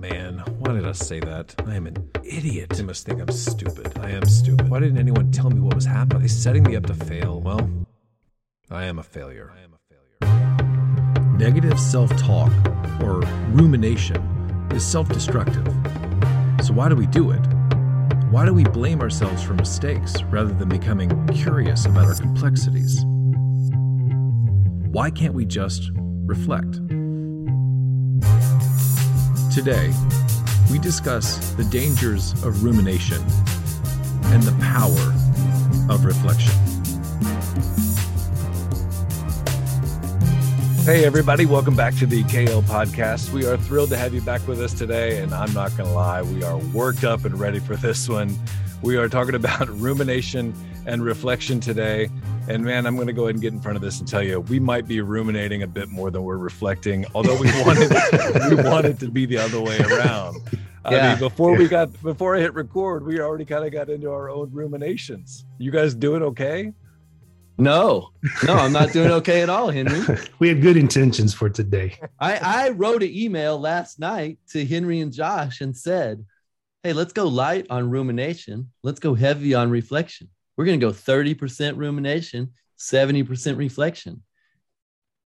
man, why did I say that? I am an idiot. They must think I'm stupid. I am stupid. Why didn't anyone tell me what was happening? Are they setting me up to fail? Well, I am a failure. I am a failure. Negative self talk, or rumination, is self destructive. So, why do we do it? Why do we blame ourselves for mistakes rather than becoming curious about our complexities? Why can't we just reflect? Today, we discuss the dangers of rumination and the power of reflection. Hey, everybody, welcome back to the KL podcast. We are thrilled to have you back with us today. And I'm not going to lie, we are worked up and ready for this one. We are talking about rumination and reflection today. And man, I'm going to go ahead and get in front of this and tell you, we might be ruminating a bit more than we're reflecting, although we wanted we wanted to be the other way around. I yeah. mean, before we got before I hit record, we already kind of got into our own ruminations. You guys doing okay? No, no, I'm not doing okay at all, Henry. we had good intentions for today. I, I wrote an email last night to Henry and Josh and said, Hey, let's go light on rumination. Let's go heavy on reflection. We're going to go 30% rumination, 70% reflection.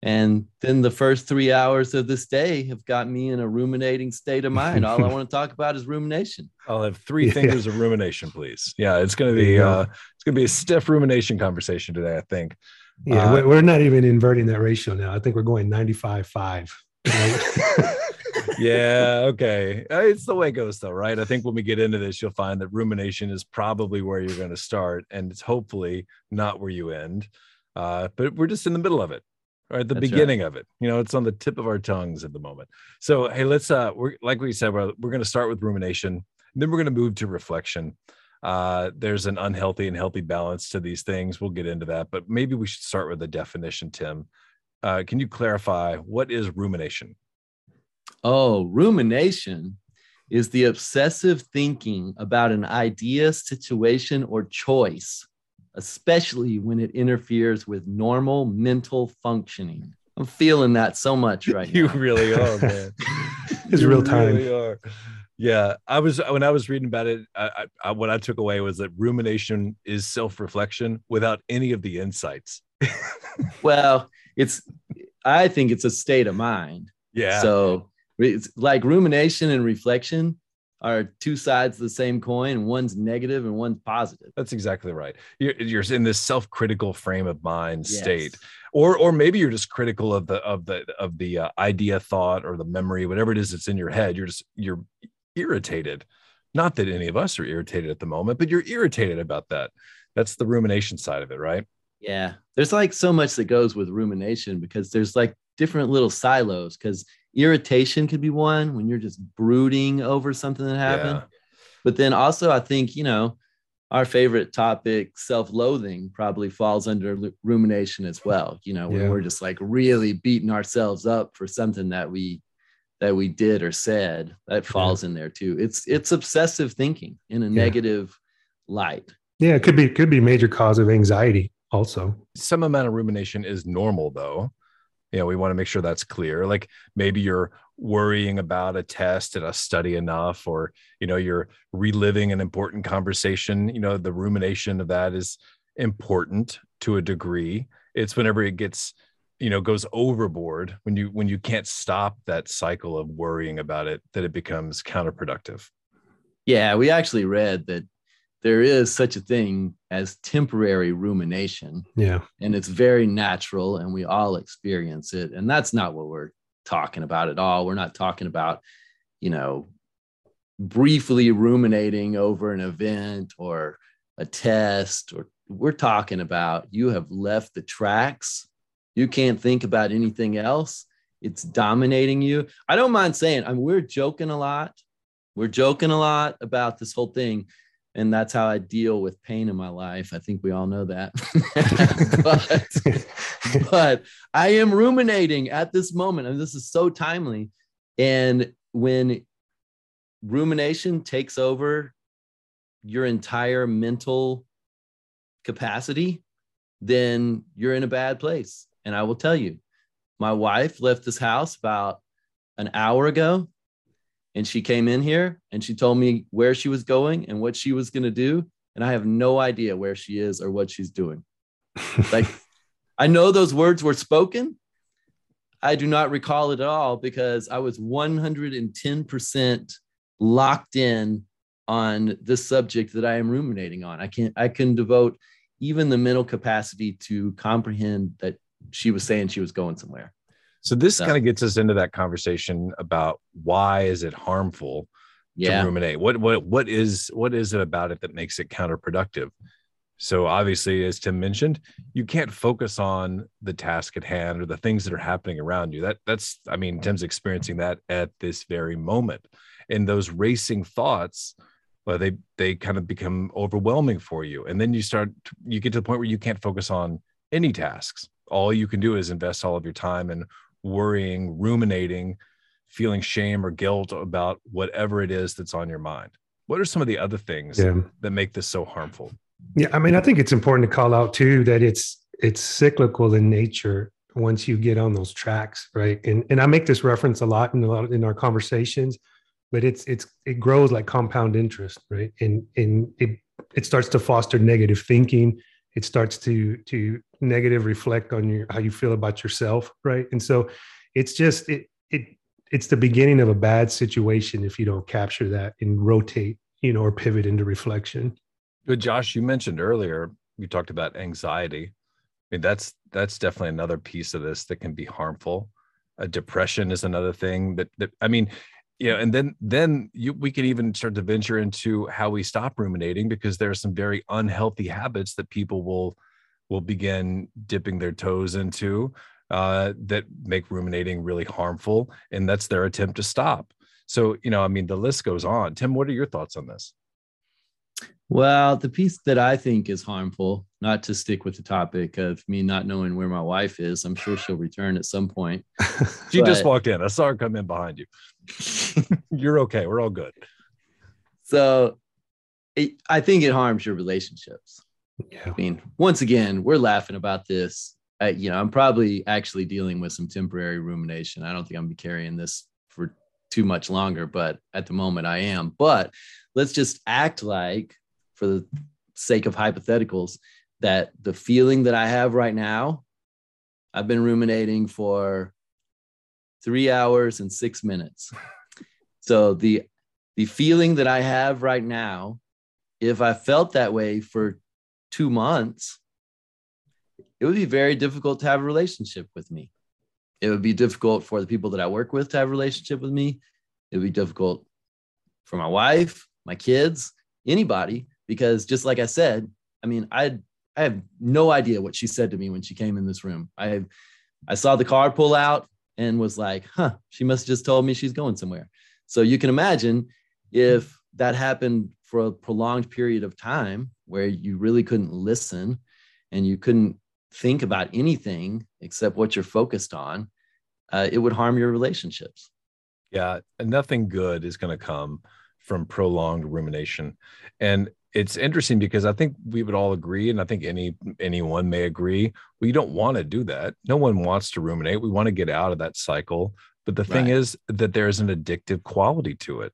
And then the first three hours of this day have got me in a ruminating state of mind. All I want to talk about is rumination. I'll have three fingers of rumination, please. Yeah, it's going to be uh, it's going to be a stiff rumination conversation today. I think. Yeah, uh, we're not even inverting that ratio now. I think we're going 95 5. Right? yeah, okay. Uh, it's the way it goes, though, right? I think when we get into this, you'll find that rumination is probably where you're going to start, and it's hopefully not where you end. Uh, but we're just in the middle of it, or at the That's beginning right. of it. You know, it's on the tip of our tongues at the moment. So, hey, let's. Uh, we're like we said, we're, we're going to start with rumination, then we're going to move to reflection. Uh, there's an unhealthy and healthy balance to these things. We'll get into that, but maybe we should start with the definition, Tim. Uh, can you clarify what is rumination? Oh, rumination is the obsessive thinking about an idea, situation, or choice, especially when it interferes with normal mental functioning. I'm feeling that so much right you now. You really are, man. it's real time. Really are. Yeah, I was when I was reading about it. I, I, what I took away was that rumination is self-reflection without any of the insights. well, it's. I think it's a state of mind. Yeah. So it's like rumination and reflection are two sides of the same coin. One's negative and one's positive. That's exactly right. You're, you're in this self-critical frame of mind yes. state. Or or maybe you're just critical of the of the of the uh, idea thought or the memory whatever it is that's in your head. You're just you're irritated. Not that any of us are irritated at the moment but you're irritated about that. That's the rumination side of it right? Yeah. There's like so much that goes with rumination because there's like different little silos because irritation could be one when you're just brooding over something that happened. Yeah. But then also, I think, you know, our favorite topic, self loathing, probably falls under rumination as well. You know, when yeah. we're just like really beating ourselves up for something that we that we did or said that falls yeah. in there too it's it's obsessive thinking in a yeah. negative light yeah it could be could be major cause of anxiety also some amount of rumination is normal though you know we want to make sure that's clear. Like maybe you're worrying about a test and a study enough or you know you're reliving an important conversation you know the rumination of that is important to a degree. It's whenever it gets you know goes overboard when you when you can't stop that cycle of worrying about it that it becomes counterproductive. Yeah we actually read that there is such a thing as temporary rumination. Yeah. And it's very natural and we all experience it. And that's not what we're talking about at all. We're not talking about, you know, briefly ruminating over an event or a test or we're talking about you have left the tracks. You can't think about anything else. It's dominating you. I don't mind saying, I mean, we're joking a lot. We're joking a lot about this whole thing and that's how I deal with pain in my life. I think we all know that. but, but I am ruminating at this moment, and this is so timely. And when rumination takes over your entire mental capacity, then you're in a bad place. And I will tell you, my wife left this house about an hour ago and she came in here and she told me where she was going and what she was going to do. And i have no idea where she is or what she's doing. Like i know those words were spoken. I do not recall it at all because i was 110% locked in on this subject that i am ruminating on. I can't i can devote even the mental capacity to comprehend that she was saying she was going somewhere so this so. kind of gets us into that conversation about why is it harmful yeah. to ruminate? What what what is what is it about it that makes it counterproductive? So obviously, as Tim mentioned, you can't focus on the task at hand or the things that are happening around you. That that's I mean, Tim's experiencing that at this very moment. And those racing thoughts, well, they they kind of become overwhelming for you. And then you start you get to the point where you can't focus on any tasks. All you can do is invest all of your time in worrying, ruminating, feeling shame or guilt about whatever it is that's on your mind. What are some of the other things yeah. that make this so harmful? Yeah, I mean, I think it's important to call out too that it's it's cyclical in nature once you get on those tracks, right? And and I make this reference a lot in a lot of, in our conversations, but it's it's it grows like compound interest, right? And and it it starts to foster negative thinking. It starts to to negative reflect on your how you feel about yourself right? And so it's just it it it's the beginning of a bad situation if you don't capture that and rotate you know or pivot into reflection. But josh you mentioned earlier you talked about anxiety. I mean that's that's definitely another piece of this that can be harmful. Uh, depression is another thing that that i mean you know and then then you we can even start to venture into how we stop ruminating because there are some very unhealthy habits that people will will begin dipping their toes into uh, that make ruminating really harmful. And that's their attempt to stop. So, you know, I mean, the list goes on. Tim, what are your thoughts on this? Well, the piece that I think is harmful, not to stick with the topic of me not knowing where my wife is, I'm sure she'll return at some point. she but, just walked in. I saw her come in behind you. You're okay. We're all good. So it, I think it harms your relationships. Yeah. I mean, once again, we're laughing about this. I, you know, I'm probably actually dealing with some temporary rumination. I don't think I'm be carrying this for too much longer, but at the moment I am. But let's just act like, for the sake of hypotheticals, that the feeling that I have right now, I've been ruminating for three hours and six minutes. So the the feeling that I have right now, if I felt that way for two months, it would be very difficult to have a relationship with me. It would be difficult for the people that I work with to have a relationship with me. It would be difficult for my wife, my kids, anybody, because just like I said, I mean, I I have no idea what she said to me when she came in this room. I I saw the car pull out and was like, huh, she must have just told me she's going somewhere. So you can imagine if that happened for a prolonged period of time, where you really couldn't listen and you couldn't think about anything except what you're focused on, uh, it would harm your relationships. Yeah, nothing good is going to come from prolonged rumination. And it's interesting because I think we would all agree, and I think any anyone may agree, we don't want to do that. No one wants to ruminate. We want to get out of that cycle. But the right. thing is that there's an addictive quality to it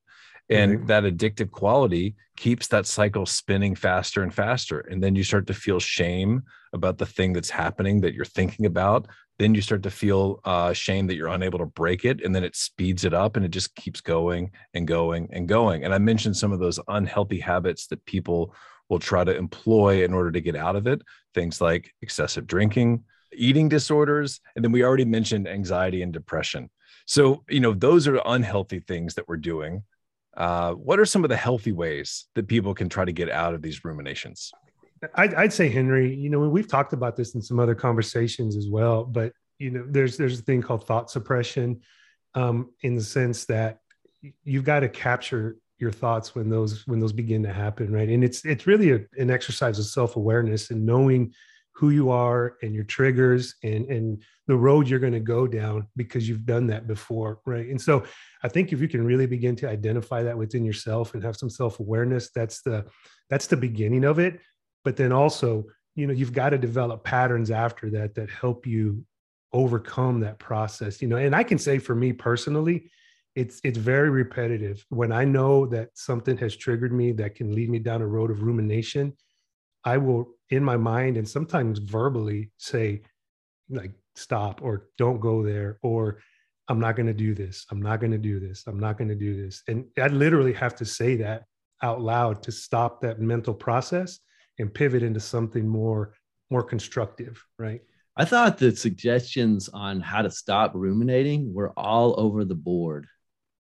and mm-hmm. that addictive quality keeps that cycle spinning faster and faster. And then you start to feel shame about the thing that's happening that you're thinking about. Then you start to feel uh, shame that you're unable to break it. And then it speeds it up and it just keeps going and going and going. And i mentioned some of those unhealthy habits that people will try to employ in order to get out of it. Things like excessive drinking eating disorders and then we already mentioned anxiety and depression. So you know those are unhealthy things that we're doing uh, what are some of the healthy ways that people can try to get out of these ruminations? I'd, I'd, say, Henry, you know, we've talked about this in some other conversations as well, but you know, there's there's a thing called thought suppression, um, in the sense that you've got to capture your thoughts when those when those begin to happen, right? And it's it's really a, an exercise of self awareness and knowing who you are and your triggers and and the road you're going to go down because you've done that before right? And so i think if you can really begin to identify that within yourself and have some self-awareness that's the that's the beginning of it. But then also you know you've got to develop patterns after that that help you overcome that process you know? And i can say for me personally it's it's very repetitive. When I know that something has triggered me that can lead me down a road of rumination, I will in my mind and sometimes verbally say like stop or don't go there or I'm not going to do this. I'm not going to do this. I'm not going to do this. And I literally have to say that out loud to stop that mental process and pivot into something more more constructive, right? I thought the suggestions on how to stop ruminating were all over the board.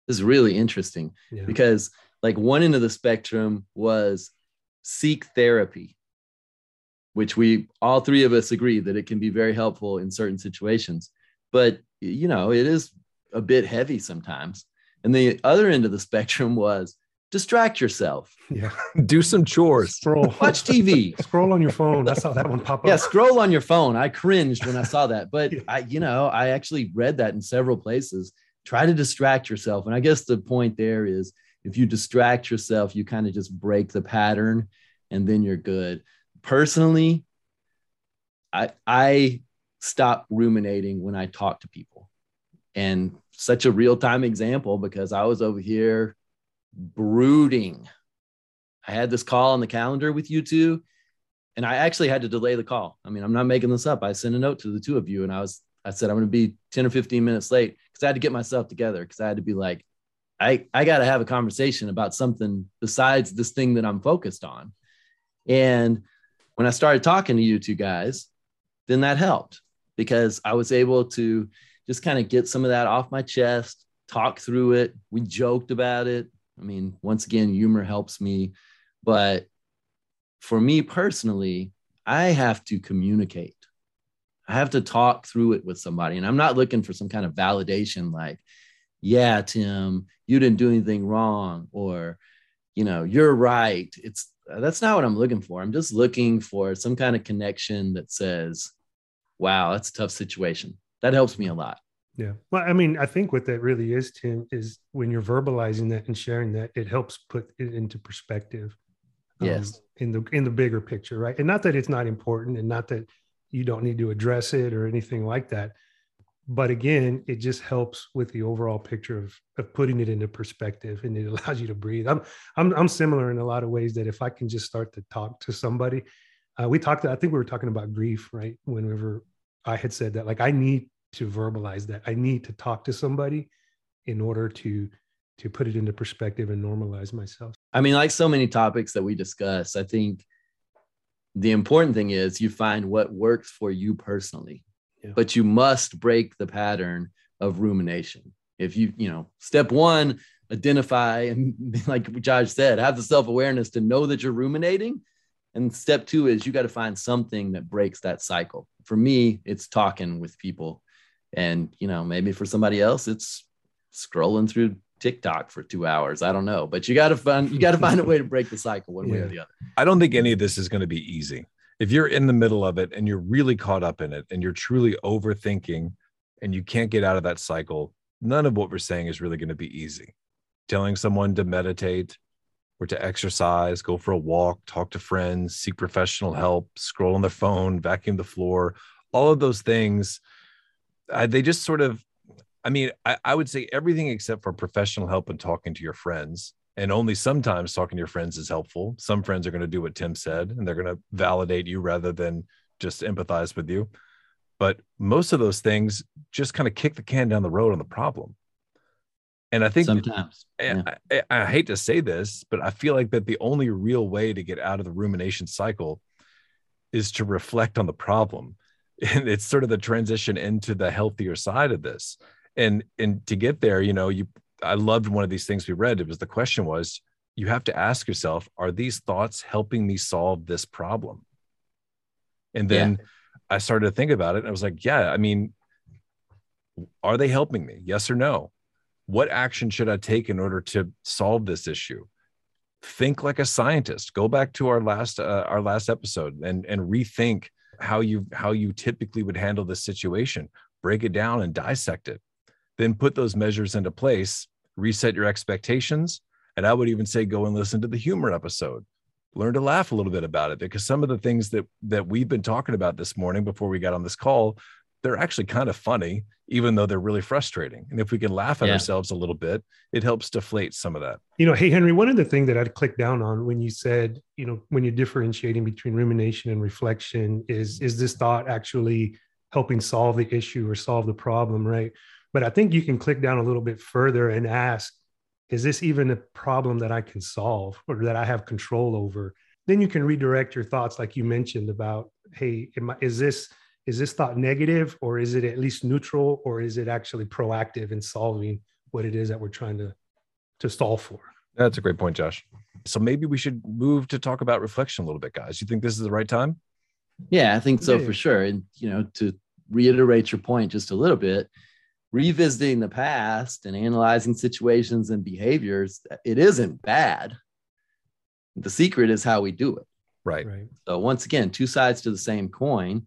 This is really interesting yeah. because, like, one end of the spectrum was seek therapy, which we all three of us agree that it can be very helpful in certain situations. But, you know, it is a bit heavy sometimes. And the other end of the spectrum was distract yourself. Yeah. Do some chores. Scroll. Watch TV. scroll on your phone. I saw that one pop up. Yeah, scroll on your phone. I cringed when I saw that. But yeah. I, you know, I actually read that in several places. Try to distract yourself. And I guess the point there is if you distract yourself, you kind of just break the pattern and then you're good. Personally, I I stop ruminating when I talk to people. And such a real-time example because I was over here brooding. I had this call on the calendar with you two, and I actually had to delay the call. I mean, I'm not making this up. I sent a note to the two of you, and I was, I said, I'm going to be 10 or 15 minutes late because I had to get myself together because I had to be like, I, I got to have a conversation about something besides this thing that I'm focused on. And when I started talking to you two guys, then that helped because I was able to just kind of get some of that off my chest, talk through it. We joked about it. I mean, once again, humor helps me. But for me personally, I have to communicate. I have to talk through it with somebody. And I'm not looking for some kind of validation like, yeah, Tim, you didn't do anything wrong, or, you know, you're right. It's that's not what I'm looking for. I'm just looking for some kind of connection that says, wow, that's a tough situation. That helps me a lot. Yeah. Well, I mean, I think what that really is, Tim, is when you're verbalizing that and sharing that, it helps put it into perspective. Um, yes. In the in the bigger picture, right? And not that it's not important, and not that you don't need to address it or anything like that. But again, it just helps with the overall picture of of putting it into perspective, and it allows you to breathe. I'm I'm I'm similar in a lot of ways that if I can just start to talk to somebody, uh, we talked. I think we were talking about grief, right? Whenever I had said that, like I need to verbalize that i need to talk to somebody in order to to put it into perspective and normalize myself i mean like so many topics that we discuss i think the important thing is you find what works for you personally yeah. but you must break the pattern of rumination if you you know step one identify and like josh said have the self-awareness to know that you're ruminating and step two is you got to find something that breaks that cycle for me it's talking with people and, you know, maybe for somebody else, it's scrolling through TikTok for two hours. I don't know, but you got to find, you got to find a way to break the cycle one yeah. way or the other. I don't think any of this is going to be easy. If you're in the middle of it and you're really caught up in it and you're truly overthinking and you can't get out of that cycle, none of what we're saying is really going to be easy. Telling someone to meditate or to exercise, go for a walk, talk to friends, seek professional help, scroll on their phone, vacuum the floor, all of those things uh, they just sort of i mean I, I would say everything except for professional help and talking to your friends and only sometimes talking to your friends is helpful. Some friends are going to do what tim said and they're going to validate you rather than just empathize with you. But most of those things just kind of kick the can down the road on the problem. And i think sometimes yeah. I, I, I hate to say this but i feel like that the only real way to get out of the rumination cycle is to reflect on the problem. And it's sort of the transition into the healthier side of this. And and to get there you know you i loved one of these things we read. It was the question was you have to ask yourself are these thoughts helping me solve this problem? And then yeah. i started to think about it and i was like yeah i mean are they helping me? Yes or no? What action should i take in order to solve this issue? Think like a scientist. Go back to our last uh, our last episode and and rethink how you how you typically would handle this situation. Break it down and dissect it then put those measures into place reset your expectations and i would even say go and listen to the humor episode learn to laugh a little bit about it because some of the things that that we've been talking about this morning before we got on this call they're actually kind of funny, even though they're really frustrating. And if we can laugh at Yeah. ourselves a little bit, it helps deflate some of that. You know, hey Henry, one of the things that I'd click down on when you said, you know, when you're differentiating between rumination and reflection is is this thought actually helping solve the issue or solve the problem, right? But I think you can click down a little bit further and ask, is this even a problem that I can solve or that I have control over? Then you can redirect your thoughts, like you mentioned about, hey, am I, is this is this thought negative or is it at least neutral or is it actually proactive in solving what it is that we're trying to to solve for? That's a great point, Josh. So maybe we should move to talk about reflection a little bit, guys. You think this is the right time? Yeah, I think so Yeah. for sure. And you know, to reiterate your point just a little bit, revisiting the past and analyzing situations and behaviors, it isn't bad. The secret is how we do it. Right. Right. So once again, two sides to the same coin.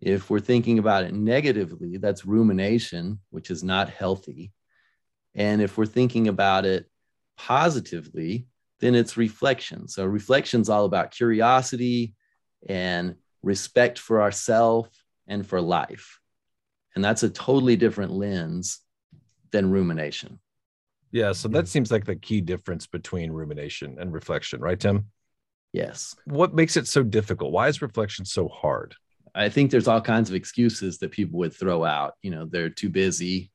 If we're thinking about it negatively, that's rumination, which is not healthy. And if we're thinking about it positively, then it's reflection. So reflection's all about curiosity and respect for ourself and for life. And that's a totally different lens than rumination. Yeah. So that seems like the key difference between rumination and reflection, right, Tim? Yes. What makes it so difficult? Why is reflection so hard? I think there's all kinds of excuses that people would throw out. You know, they're too busy.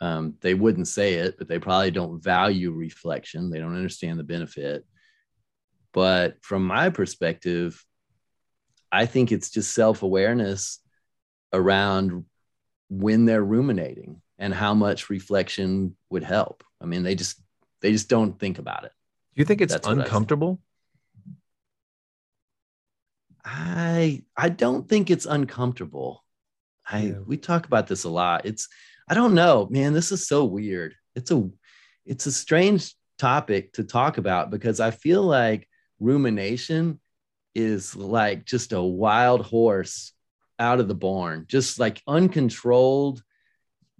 Um, they wouldn't say it, but they probably don't value reflection. They don't understand the benefit. But from my perspective, I think it's just self awareness around when they're ruminating and how much reflection would help. I mean, they just they just don't think about it. Do you think it's That's what I uncomfortable? I I don't think it's uncomfortable. I Yeah. we talk about this a lot. It's I don't know, man. This is so weird. It's a it's a strange topic to talk about because I feel like rumination is like just a wild horse out of the barn, just like uncontrolled.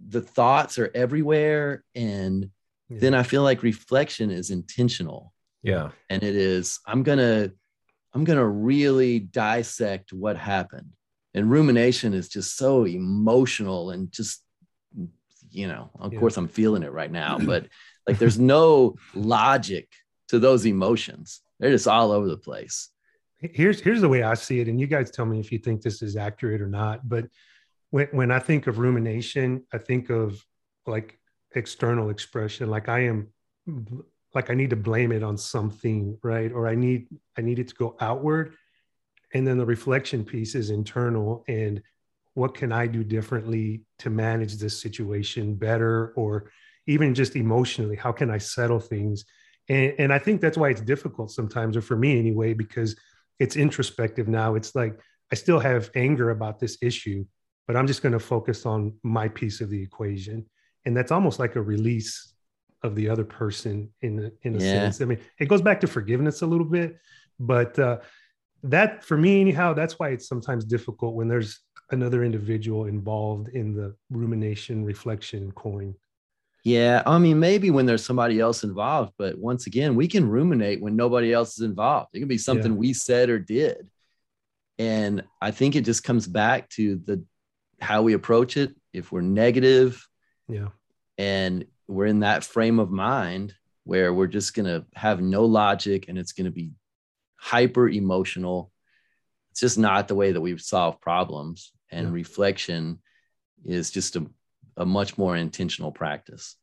The thoughts are everywhere, and Yeah. then I feel like reflection is intentional Yeah. and it is i'm gonna i'm gonna really dissect what happened and rumination is just so emotional and just you know of Yeah. course i'm feeling it right now but like there's no logic to those emotions they're just all over the place here's here's the way I see it, and you guys tell me if you think this is accurate or not. But when when I think of rumination, I think of like external expression, like I am like I need to blame it on something, right? Or I need I need it to go outward. And then the reflection piece is internal and what can I do differently to manage this situation better or even just emotionally, how can I settle things? And, and I think that's why it's difficult sometimes, or for me anyway, because it's introspective now. It's like I still have anger about this issue, but I'm just going to focus on my piece of the equation. And that's almost like a release of the other person in a, in a Yeah. sense. I mean, it goes back to forgiveness a little bit, but uh, that for me, anyhow, that's why it's sometimes difficult when there's another individual involved in the rumination reflection coin. Yeah i mean maybe when there's somebody else involved but once again we can ruminate when nobody else is involved. It can be something we said or did. And i think it just comes back to the how we approach it. If we're negative Yeah. and we're in that frame of mind where we're just going to have no logic and it's going to be hyper emotional it's just not the way that we solve problems. And Yeah. reflection is just a, a much more intentional practice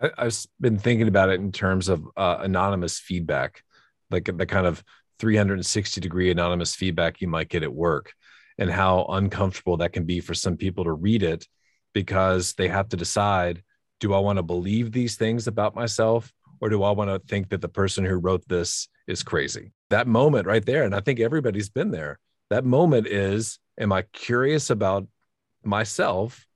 I, I've been thinking about it in terms of uh, anonymous feedback, like the kind of 360 degree anonymous feedback you might get at work, and how uncomfortable that can be for some people to read it because they have to decide do I want to believe these things about myself or do I want to think that the person who wrote this is crazy? That moment right there, and I think everybody's been there. That moment is am I curious about myself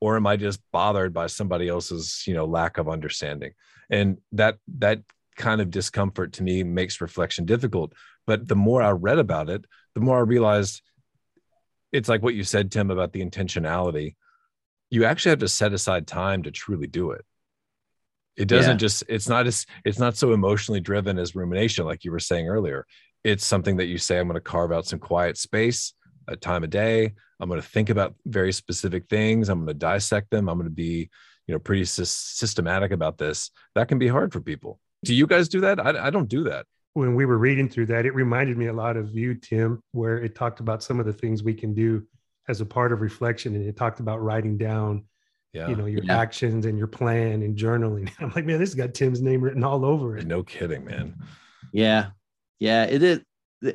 or am i just bothered by somebody else's you know lack of understanding? And that that kind of discomfort to me makes reflection difficult. But the more i read about it the more i realized it's like what you said tim about the intentionality. You actually have to set aside time to truly do it. It doesn't Yeah. just it's not as it's not so emotionally driven as rumination like you were saying earlier. It's something that you say i'm going to carve out some quiet space a time of day I'm going to think about very specific things. I'm going to dissect them. I'm going to be, you know, pretty sy- systematic about this. That can be hard for people. Do you guys do that? I, I don't do that. When we were reading through that, it reminded me a lot of you, Tim, where it talked about some of the things we can do as a part of reflection. And it talked about writing down, Yeah. you know, your Yeah. actions and your plan and journaling. I'm like, man, this has got Tim's name written all over it. no kidding, man. Yeah. Yeah. It is.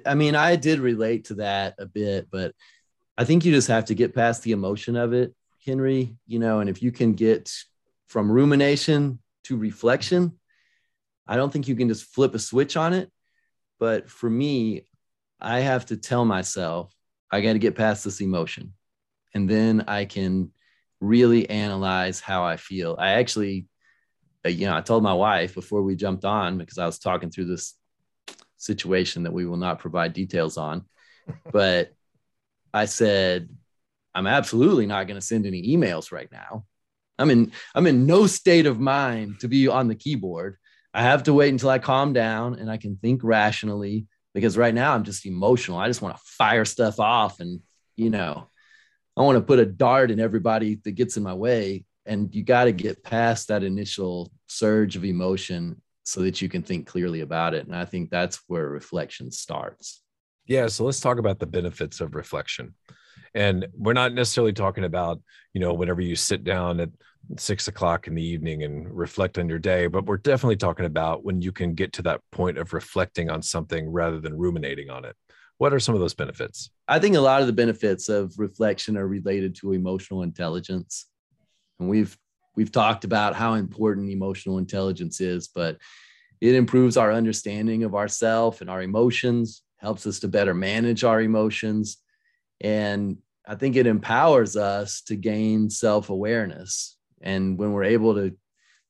I mean, I did relate to that a bit, but I think you just have to get past the emotion of it, Henry. You know, and if you can get from rumination to reflection, I don't think you can just flip a switch on it. But for me, I have to tell myself, I got to get past this emotion. And then I can really analyze how I feel. I actually, uh, you know, I told my wife before we jumped on because I was talking through this situation that we will not provide details on. But I said, I'm absolutely not going to send any emails right now. I'm in I'm in no state of mind to be on the keyboard. I have to wait until I calm down and I can think rationally because right now I'm just emotional. I just want to fire stuff off and you know, I want to put a dart in everybody that gets in my way and you got to get past that initial surge of emotion so that you can think clearly about it and I think that's where reflection starts. Yeah. So let's talk about the benefits of reflection. And we're not necessarily talking about, you know, whenever you sit down at six o'clock in the evening and reflect on your day, but we're definitely talking about when you can get to that point of reflecting on something rather than ruminating on it. What are some of those benefits? I think a lot of the benefits of reflection are related to emotional intelligence. And we've we've talked about how important emotional intelligence is, but it improves our understanding of ourself and our emotions, helps us to better manage our emotions, and I think it empowers us to gain self-awareness. And when we're able to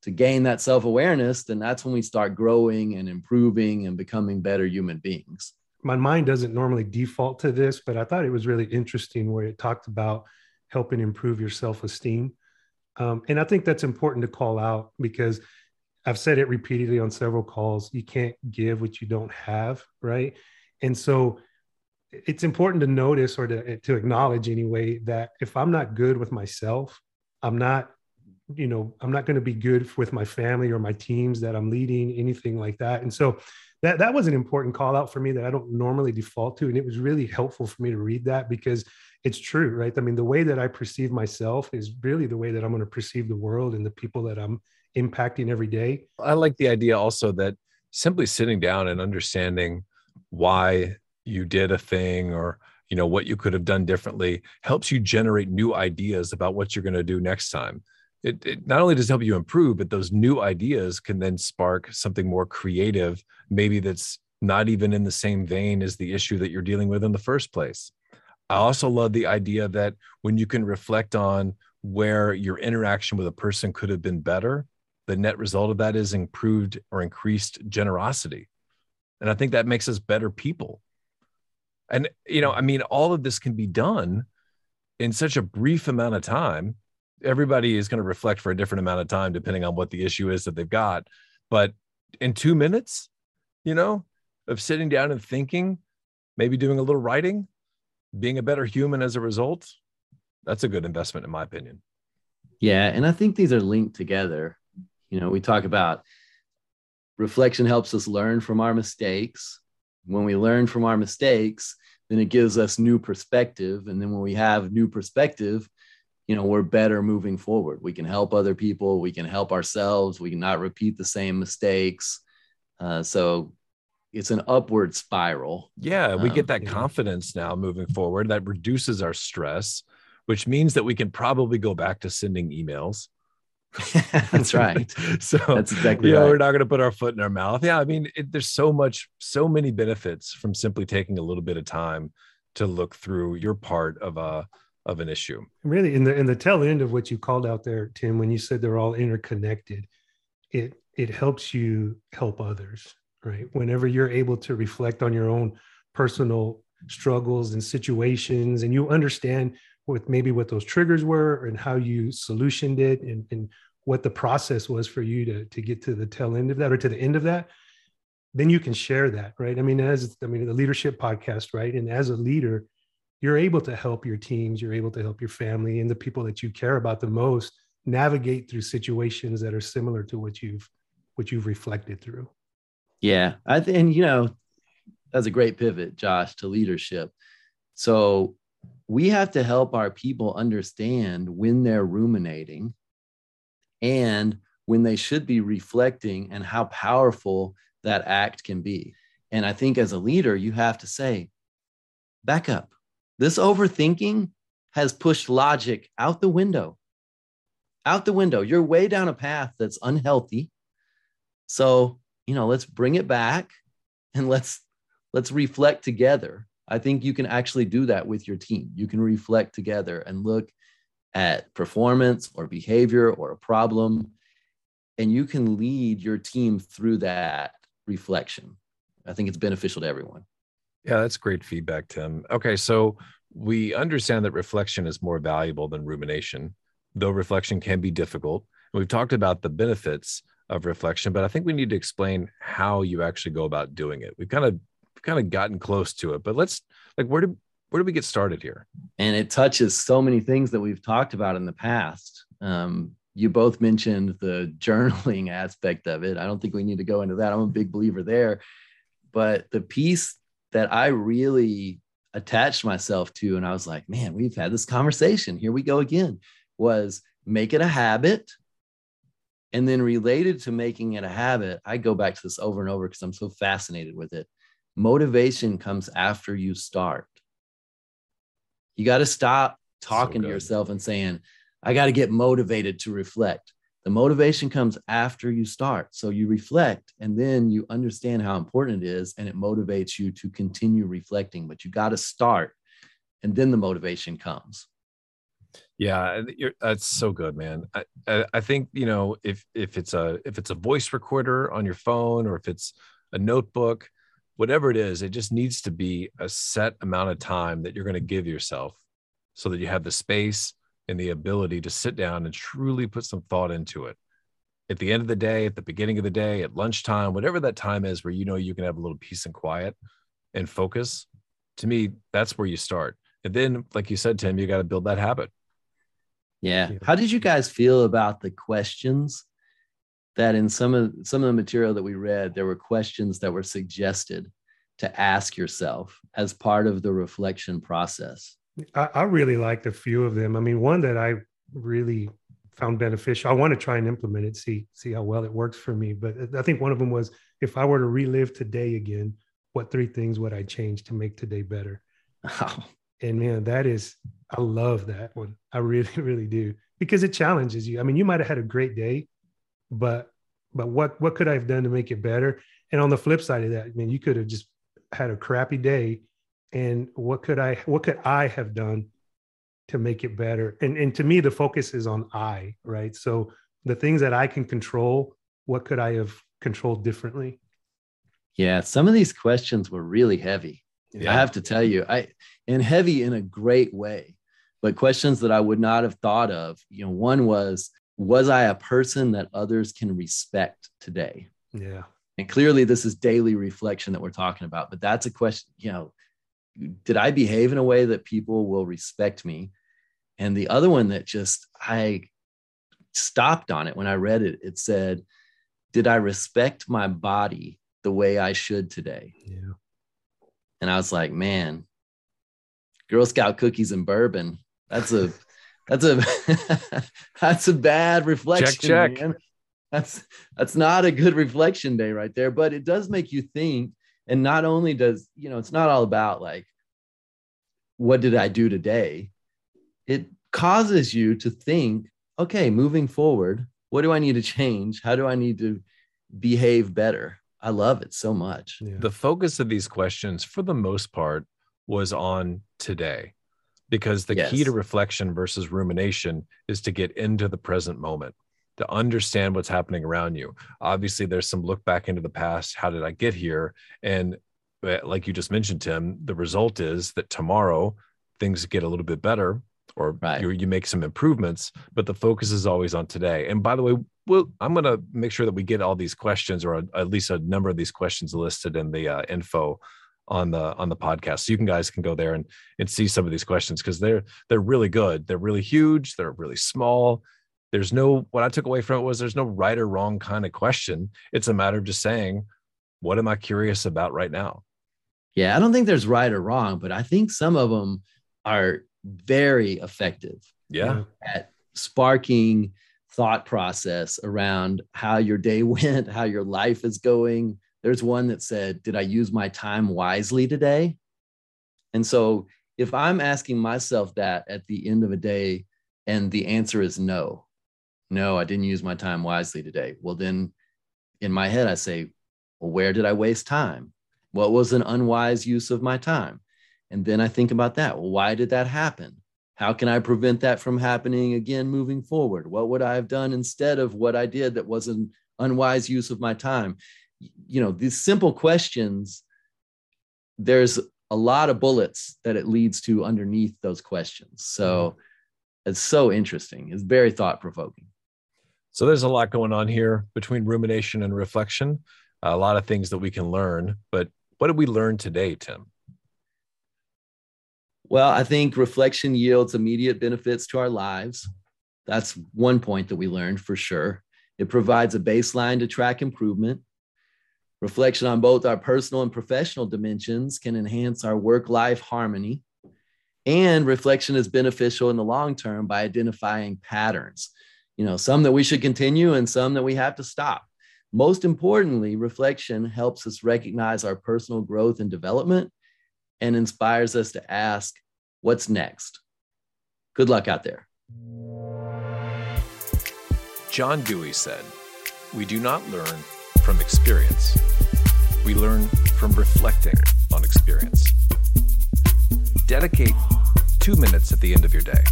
to gain that self-awareness, then that's when we start growing and improving and becoming better human beings. my mind doesn't normally default to this, but I thought it was really interesting where it talked about helping improve your self esteem. Um, and I think that's important to call out because I've said it repeatedly on several calls. You can't give what you don't have, right? And so it's important to notice or to, to acknowledge anyway that if I'm not good with myself, I'm not, you know, I'm not going to be good with my family or my teams that I'm leading, anything like that. And so that that was an important call out for me that I don't normally default to, and it was really helpful for me to read that because it's true, right? I mean, the way that I perceive myself is really the way that I'm going to perceive the world and the people that I'm impacting every day. I like the idea also that simply sitting down and understanding why you did a thing or you know what you could have done differently helps you generate new ideas about what you're going to do next time. It, it not only does it help you improve but those new ideas can then spark something more creative maybe that's not even in the same vein as the issue that you're dealing with in the first place. I also love the idea that when you can reflect on where your interaction with a person could have been better the net result of that is improved or increased generosity and i think that makes us better people. And you know i mean all of this can be done in such a brief amount of time. Everybody is going to reflect for a different amount of time depending on what the issue is that they've got. But in 2 minutes you know of sitting down and thinking maybe doing a little writing being a better human as a result that's a good investment in my opinion. Yeah, and I think these are linked together. You know, we talk about reflection helps us learn from our mistakes. When we learn from our mistakes, then it gives us new perspective. And then when we have new perspective, you know, we're better moving forward. We can help other people, we can help ourselves, we can not repeat the same mistakes. Uh, so it's an upward spiral. Yeah, we Um, get that yeah. confidence now moving forward that reduces our stress, which means that we can probably go back to sending emails. That's right. so That's exactly you know, right. we're not going to put our foot in our mouth. Yeah, I mean, it, there's so much, so many benefits from simply taking a little bit of time to look through your part of a of an issue. Really, in the in the tail end of what you called out there, Tim, when you said they're all interconnected, it it helps you help others, right? Whenever you're able to reflect on your own personal struggles and situations, and you understand what maybe what those triggers were and how you solutioned it and, and what the process was for you to, to get to the tail end of that or to the end of that, then you can share that, right? I mean, as I mean, the leadership podcast, right? And as a leader, you're able to help your teams, you're able to help your family and the people that you care about the most navigate through situations that are similar to what you've what you've reflected through. Yeah, I think, you know, that's a great pivot, Josh, to leadership. So we have to help our people understand when they're ruminating and when they should be reflecting and how powerful that act can be. And I think as a leader, you have to say, back up. This overthinking has pushed logic out the window. Out the window. You're way down a path that's unhealthy. So, you know, let's bring it back and let's let's reflect together. I think you can actually do that with your team. You can reflect together and look at performance or behavior or a problem and you can lead your team through that reflection. I think it's beneficial to everyone. Yeah, that's great feedback, Tim. Okay, so we understand that reflection is more valuable than rumination, though reflection can be difficult. We've talked about the benefits of reflection, but I think we need to explain how you actually go about doing it. We've kind of kind of gotten close to it, but let's like where did where do we get started here? And it touches so many things that we've talked about in the past. Um, you both mentioned the journaling aspect of it. I don't think we need to go into that. I'm a big believer there. But the piece that I really attached myself to, and I was like, man, we've had this conversation. Here we go again, was make it a habit. And then related to making it a habit, I go back to this over and over because I'm so fascinated with it. Motivation comes after you start. You got to stop talking so to yourself and saying, I got to get motivated to reflect. The motivation comes after you start. So you reflect and then you understand how important it is and it motivates you to continue reflecting, but you got to start and then the motivation comes. Yeah, that's so good, man. I, I think you know if if it's a if it's a voice recorder on your phone or if it's a notebook, whatever it is, it just needs to be a set amount of time that you're going to give yourself, so that you have the space and the ability to sit down and truly put some thought into it. At the end of the day, at the beginning of the day, at lunchtime, whatever that time is where you know you can have a little peace and quiet and focus, to me, that's where you start. And then, like you said, Tim, you got to build that habit. Yeah. How did you guys feel about the questions that in some of some of the material that we read, there were questions that were suggested to ask yourself as part of the reflection process? I, I really liked a few of them. I mean, one that I really found beneficial. I want to try and implement it, see see how well it works for me. But I think one of them was if I were to relive today again, what three things would I change to make today better? Oh. And man, that is I love that one. I really, really do. Because it challenges you. I mean, you might have had a great day, but but what what could I have done to make it better? And on the flip side of that, I mean, you could have just had a crappy day and what could i what could i have done to make it better and and to me the focus is on i right so the things that i can control what could i have controlled differently yeah some of these questions were really heavy yeah. i have to tell you i and heavy in a great way but questions that i would not have thought of you know one was was i a person that others can respect today yeah and clearly this is daily reflection that we're talking about but that's a question you know did I behave in a way that people will respect me? And the other one that just I stopped on it when I read it, it said, Did I respect my body the way I should today? Yeah. And I was like, man, Girl Scout cookies and bourbon. That's a that's a that's a bad reflection. Check, check. Man. That's that's not a good reflection day right there. But it does make you think and not only does you know it's not all about like what did i do today it causes you to think okay moving forward what do i need to change how do i need to behave better i love it so much yeah. the focus of these questions for the most part was on today because the yes. key to reflection versus rumination is to get into the present moment to understand what's happening around you. Obviously, there's some look back into the past. How did I get here? And eh, like you just mentioned, Tim, the result is that tomorrow things get a little bit better or right. you, you make some improvements, but the focus is always on today. And by the way, well, I'm going to make sure that we get all these questions or a, at least a number of these questions listed in the uh, info on the on the podcast. So you can guys can go there and and see some of these questions because they're they're really good. They're really huge. They're really small. There's no what I took away from it was there's no right or wrong kind of question. It's a matter of just saying, what am I curious about right now? Yeah, I don't think there's right or wrong, but I think some of them are very effective. Yeah. At sparking thought process around how your day went, how your life is going. There's one that said, Did I use my time wisely today? And so if I'm asking myself that at the end of a day and the answer is no, no, I didn't use my time wisely today. Well, then in my head, I say, Well, where did I waste time? What was an unwise use of my time? And then I think about that. Well, why did that happen? How can I prevent that from happening again moving forward? What would I have done instead of what I did that was an unwise use of my time? You know, these simple questions, there's a lot of bullets that it leads to underneath those questions. So mm-hmm. it's so interesting. It's very thought provoking. So there's a lot going on here between rumination and reflection, a lot of things that we can learn. But what did we learn today, Tim? Well, I think reflection yields immediate benefits to our lives. That's one point that we learned for sure. It provides a baseline to track improvement. Reflection on both our personal and professional dimensions can enhance our work life harmony. And reflection is beneficial in the long term by identifying patterns, you know, some that we should continue and some that we have to stop. Most importantly, reflection helps us recognize our personal growth and development and inspires us to ask, what's next? Good luck out there. John Dewey said, We do not learn from experience, we learn from reflecting on experience. Dedicate two minutes at the end of your day.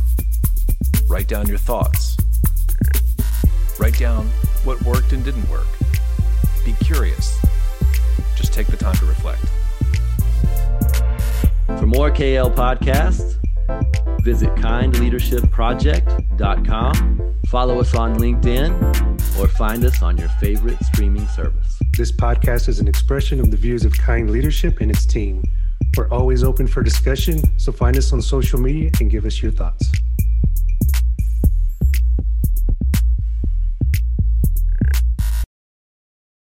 Write down your thoughts. Write down what worked and didn't work. Be curious. Just take the time to reflect. For more KL podcasts, visit kindleadershipproject.com, follow us on LinkedIn, or find us on your favorite streaming service. This podcast is an expression of the views of Kind Leadership and its team. We're always open for discussion, so find us on social media and give us your thoughts.